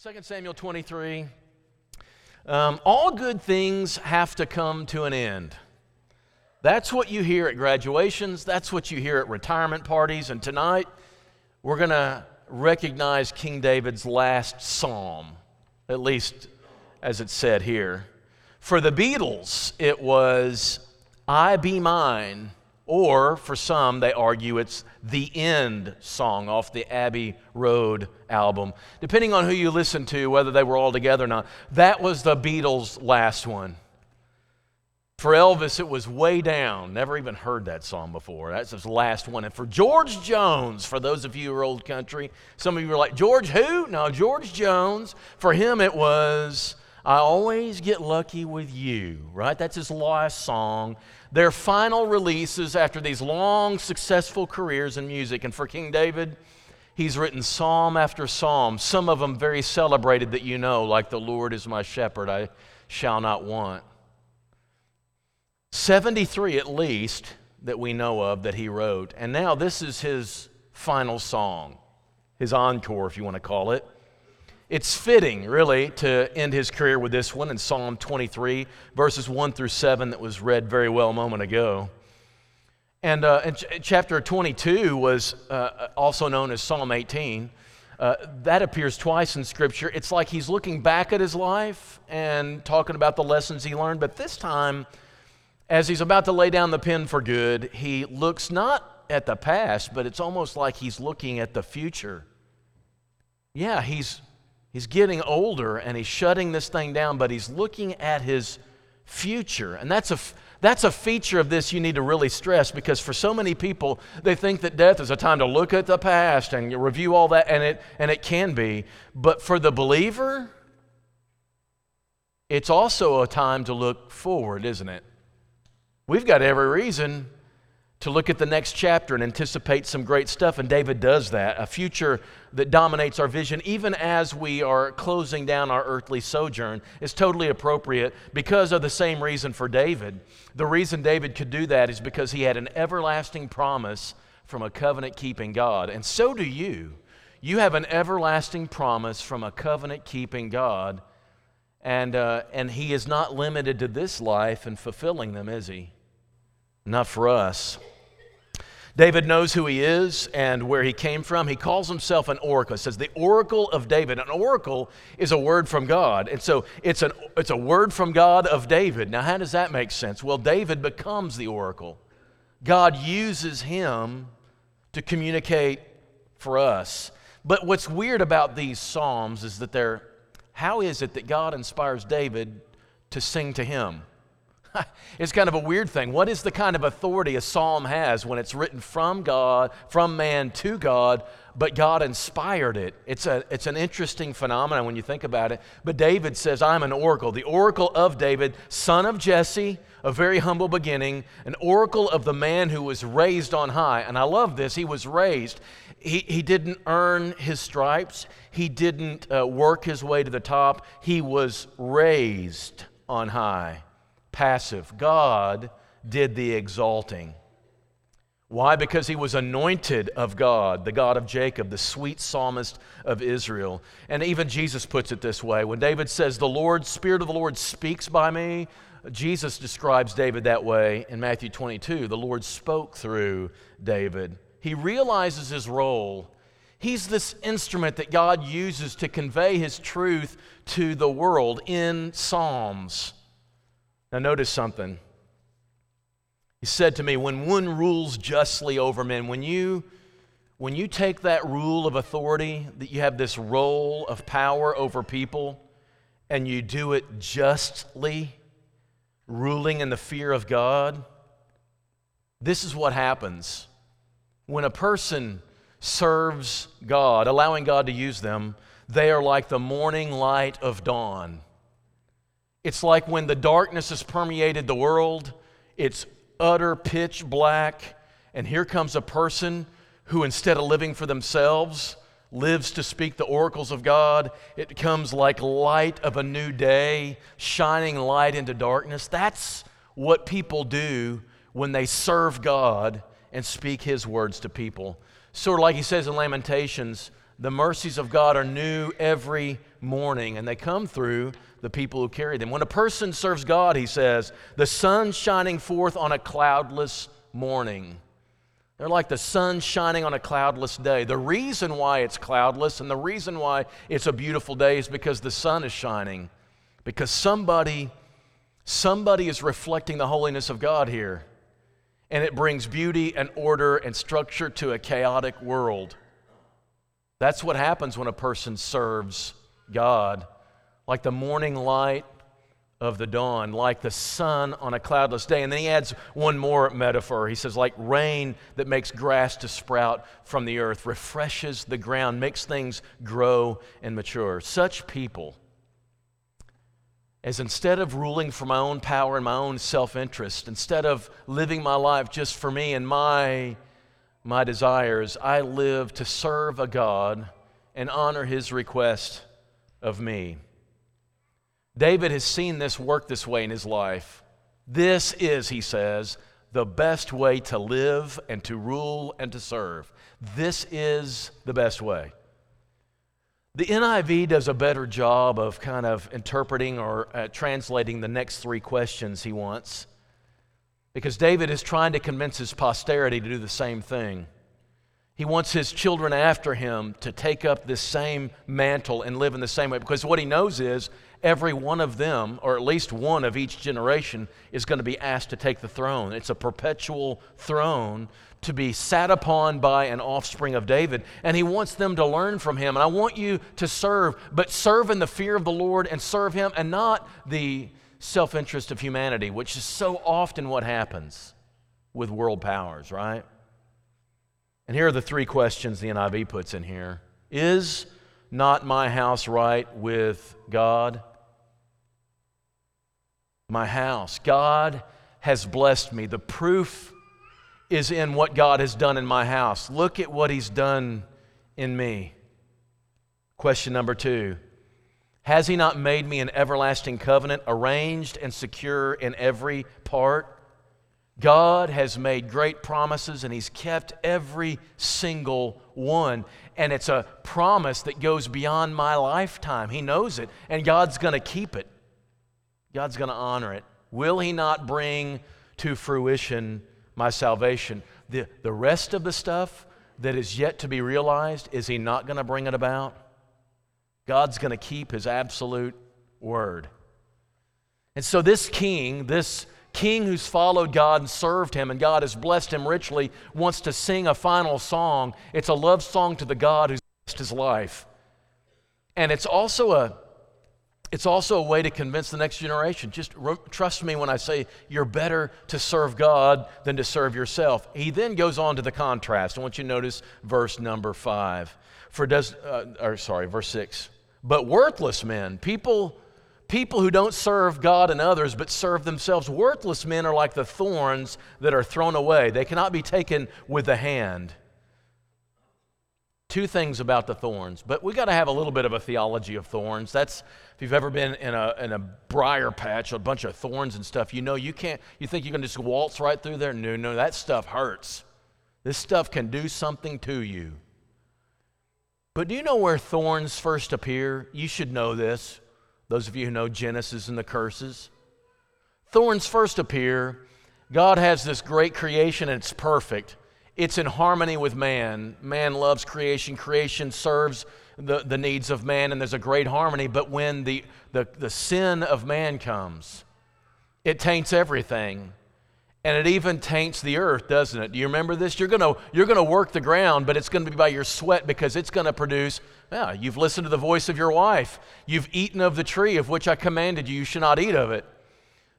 2 Samuel 23. Um, all good things have to come to an end. That's what you hear at graduations, that's what you hear at retirement parties, and tonight we're going to recognize King David's last psalm, at least as it's said here. For the Beatles, it was, I Me Mine, or for some, they argue it's the end song off the Abbey Road album. Depending on who you listen to, whether they were all together or not, that was the Beatles' last one. For Elvis, it was way down. Never even heard that song before. That's his last one. And for George Jones, for those of you who are old country, some of you are like, George who? No, George Jones. For him, it was, I always get lucky with you, right? That's his last song their final releases after these long, successful careers in music. And for King David, he's written psalm after psalm, some of them very celebrated that you know, like The Lord is my shepherd, I shall not want. 73 at least that we know of that he wrote. And now this is his final song, his encore, if you want to call it. It's fitting, really, to end his career with this one in Psalm 23, verses 1 through 7, that was read very well a moment ago. And, uh, and ch- chapter 22 was uh, also known as Psalm 18. Uh, that appears twice in Scripture. It's like he's looking back at his life and talking about the lessons he learned, but this time, as he's about to lay down the pen for good, he looks not at the past, but it's almost like he's looking at the future. Yeah, he's He's getting older and he's shutting this thing down, but he's looking at his future. And that's a, that's a feature of this you need to really stress because for so many people, they think that death is a time to look at the past and review all that, and it, and it can be. But for the believer, it's also a time to look forward, isn't it? We've got every reason to look at the next chapter and anticipate some great stuff. And David does that, a future that dominates our vision, even as we are closing down our earthly sojourn, is totally appropriate because of the same reason for David. The reason David could do that is because he had an everlasting promise from a covenant keeping God. And so do you. You have an everlasting promise from a covenant keeping God. And, uh, and he is not limited to this life and fulfilling them, is he? Not for us. David knows who he is and where he came from. He calls himself an oracle. It says the oracle of David. An oracle is a word from God. And so it's, an, it's a word from God of David. Now, how does that make sense? Well, David becomes the oracle. God uses him to communicate for us. But what's weird about these Psalms is that they're, how is it that God inspires David to sing to him? it's kind of a weird thing. What is the kind of authority a psalm has when it's written from God, from man to God, but God inspired it? It's, a, it's an interesting phenomenon when you think about it. But David says, I'm an oracle, the oracle of David, son of Jesse, a very humble beginning, an oracle of the man who was raised on high. And I love this. He was raised. He, he didn't earn his stripes, he didn't uh, work his way to the top. He was raised on high passive. God did the exalting. Why? Because he was anointed of God, the God of Jacob, the sweet psalmist of Israel. And even Jesus puts it this way when David says, The Lord, Spirit of the Lord speaks by me, Jesus describes David that way in Matthew 22. The Lord spoke through David. He realizes his role. He's this instrument that God uses to convey his truth to the world in Psalms. Now, notice something. He said to me, When one rules justly over men, when you, when you take that rule of authority, that you have this role of power over people, and you do it justly, ruling in the fear of God, this is what happens. When a person serves God, allowing God to use them, they are like the morning light of dawn. It's like when the darkness has permeated the world, it's utter pitch black, and here comes a person who, instead of living for themselves, lives to speak the oracles of God. It comes like light of a new day, shining light into darkness. That's what people do when they serve God and speak His words to people. Sort of like He says in Lamentations, The mercies of God are new every morning, and they come through the people who carry them. When a person serves God, he says, the sun shining forth on a cloudless morning. They're like the sun shining on a cloudless day. The reason why it's cloudless and the reason why it's a beautiful day is because the sun is shining. Because somebody somebody is reflecting the holiness of God here. And it brings beauty and order and structure to a chaotic world. That's what happens when a person serves God. Like the morning light of the dawn, like the sun on a cloudless day. And then he adds one more metaphor. He says, like rain that makes grass to sprout from the earth, refreshes the ground, makes things grow and mature. Such people, as instead of ruling for my own power and my own self interest, instead of living my life just for me and my, my desires, I live to serve a God and honor his request of me. David has seen this work this way in his life. This is, he says, the best way to live and to rule and to serve. This is the best way. The NIV does a better job of kind of interpreting or uh, translating the next three questions he wants because David is trying to convince his posterity to do the same thing. He wants his children after him to take up this same mantle and live in the same way because what he knows is every one of them, or at least one of each generation, is going to be asked to take the throne. It's a perpetual throne to be sat upon by an offspring of David. And he wants them to learn from him. And I want you to serve, but serve in the fear of the Lord and serve him and not the self interest of humanity, which is so often what happens with world powers, right? And here are the three questions the NIV puts in here Is not my house right with God? My house. God has blessed me. The proof is in what God has done in my house. Look at what He's done in me. Question number two Has He not made me an everlasting covenant, arranged and secure in every part? God has made great promises and He's kept every single one. And it's a promise that goes beyond my lifetime. He knows it, and God's going to keep it. God's going to honor it. Will He not bring to fruition my salvation? The, the rest of the stuff that is yet to be realized, is He not going to bring it about? God's going to keep His absolute word. And so, this king, this king who's followed God and served him, and God has blessed him richly, wants to sing a final song. It's a love song to the God who's blessed his life. And it's also a it's also a way to convince the next generation. Just trust me when I say you're better to serve God than to serve yourself. He then goes on to the contrast. I want you to notice verse number five. For does, uh, or sorry, verse six. But worthless men, people People who don't serve God and others but serve themselves, worthless men are like the thorns that are thrown away. They cannot be taken with the hand. Two things about the thorns, but we got to have a little bit of a theology of thorns. That's if you've ever been in a, in a briar patch, a bunch of thorns and stuff, you know you can't, you think you can just waltz right through there. No, no, that stuff hurts. This stuff can do something to you. But do you know where thorns first appear? You should know this. Those of you who know Genesis and the curses. Thorns first appear. God has this great creation and it's perfect. It's in harmony with man. Man loves creation. Creation serves the, the needs of man, and there's a great harmony. But when the, the, the sin of man comes, it taints everything. And it even taints the earth, doesn't it? Do you remember this? You're going you're to work the ground, but it's going to be by your sweat because it's going to produce. Yeah, you've listened to the voice of your wife. You've eaten of the tree of which I commanded you. You should not eat of it.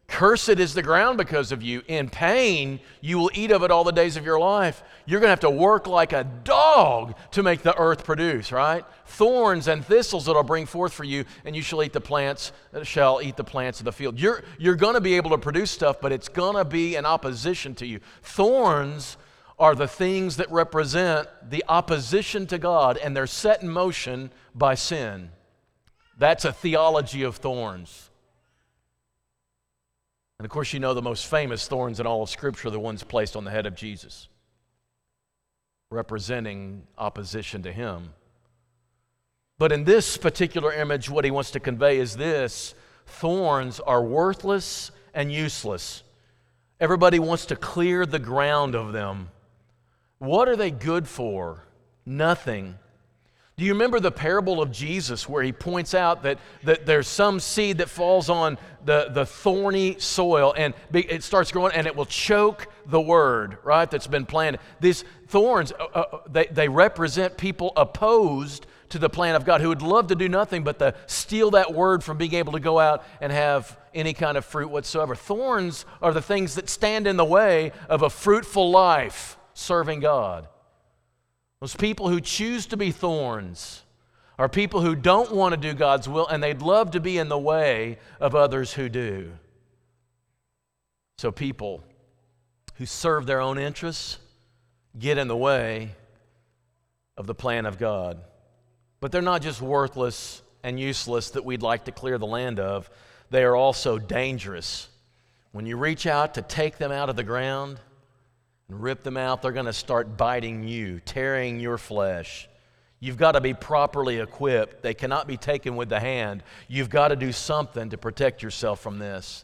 Cursed is the ground because of you. In pain, you will eat of it all the days of your life. You're going to have to work like a dog to make the earth produce, right? Thorns and thistles that'll bring forth for you, and you shall eat the plants, shall eat the plants of the field. You're, you're going to be able to produce stuff, but it's going to be in opposition to you. Thorns are the things that represent the opposition to God, and they're set in motion by sin. That's a theology of thorns. And of course, you know the most famous thorns in all of Scripture are the ones placed on the head of Jesus, representing opposition to him. But in this particular image, what he wants to convey is this thorns are worthless and useless. Everybody wants to clear the ground of them. What are they good for? Nothing. Do you remember the parable of Jesus where he points out that, that there's some seed that falls on the, the thorny soil and it starts growing and it will choke the word, right, that's been planted? These thorns, uh, uh, they, they represent people opposed to the plan of God who would love to do nothing but to steal that word from being able to go out and have any kind of fruit whatsoever. Thorns are the things that stand in the way of a fruitful life serving God. Those people who choose to be thorns are people who don't want to do God's will and they'd love to be in the way of others who do. So, people who serve their own interests get in the way of the plan of God. But they're not just worthless and useless that we'd like to clear the land of, they are also dangerous. When you reach out to take them out of the ground, and rip them out, they're going to start biting you, tearing your flesh. You've got to be properly equipped. They cannot be taken with the hand. You've got to do something to protect yourself from this.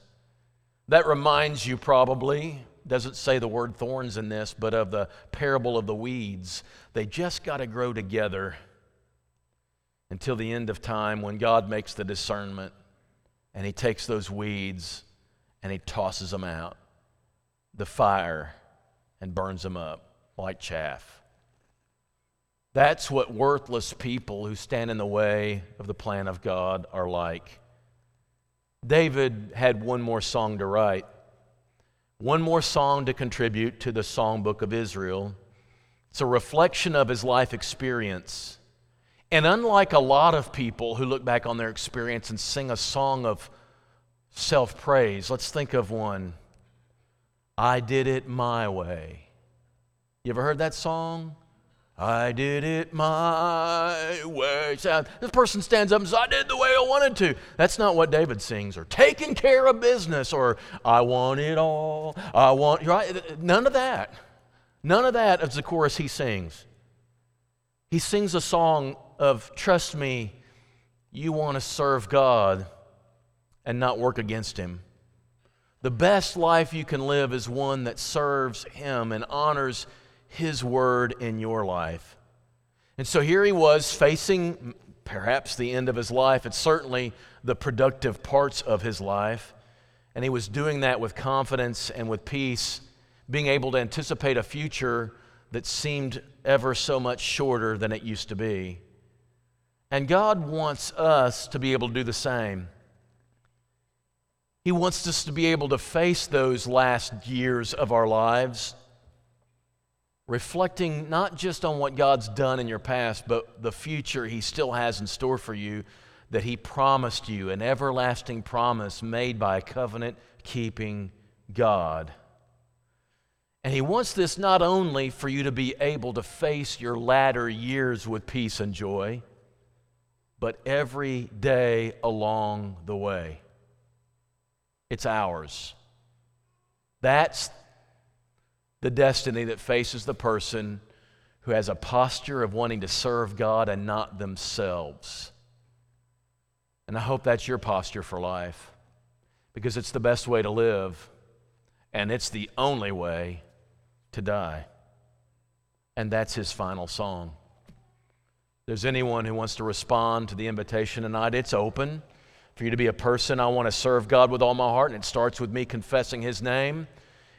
That reminds you probably, doesn't say the word thorns in this, but of the parable of the weeds. They just got to grow together until the end of time when God makes the discernment and He takes those weeds and He tosses them out. The fire and burns them up like chaff. That's what worthless people who stand in the way of the plan of God are like. David had one more song to write, one more song to contribute to the songbook of Israel. It's a reflection of his life experience. And unlike a lot of people who look back on their experience and sing a song of self praise, let's think of one I did it my way. You ever heard that song? I did it my way. This person stands up and says, I did the way I wanted to. That's not what David sings, or taking care of business, or I want it all. I want, right? None of that. None of that is the chorus he sings. He sings a song of, trust me, you want to serve God and not work against Him. The best life you can live is one that serves Him and honors His word in your life. And so here he was facing perhaps the end of his life. It's certainly the productive parts of his life. And he was doing that with confidence and with peace, being able to anticipate a future that seemed ever so much shorter than it used to be. And God wants us to be able to do the same. He wants us to be able to face those last years of our lives, reflecting not just on what God's done in your past, but the future He still has in store for you that He promised you, an everlasting promise made by a covenant keeping God. And He wants this not only for you to be able to face your latter years with peace and joy, but every day along the way. It's ours. That's the destiny that faces the person who has a posture of wanting to serve God and not themselves. And I hope that's your posture for life because it's the best way to live and it's the only way to die. And that's his final song. If there's anyone who wants to respond to the invitation tonight, it's open for you to be a person. I want to serve God with all my heart, and it starts with me confessing His name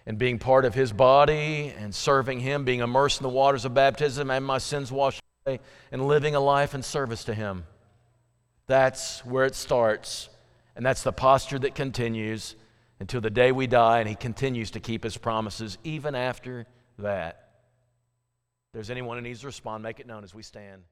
and being part of His body and serving Him, being immersed in the waters of baptism and my sins washed away, and living a life in service to Him. That's where it starts, and that's the posture that continues until the day we die, and He continues to keep His promises even after that. If there's anyone who needs to respond, make it known as we stand.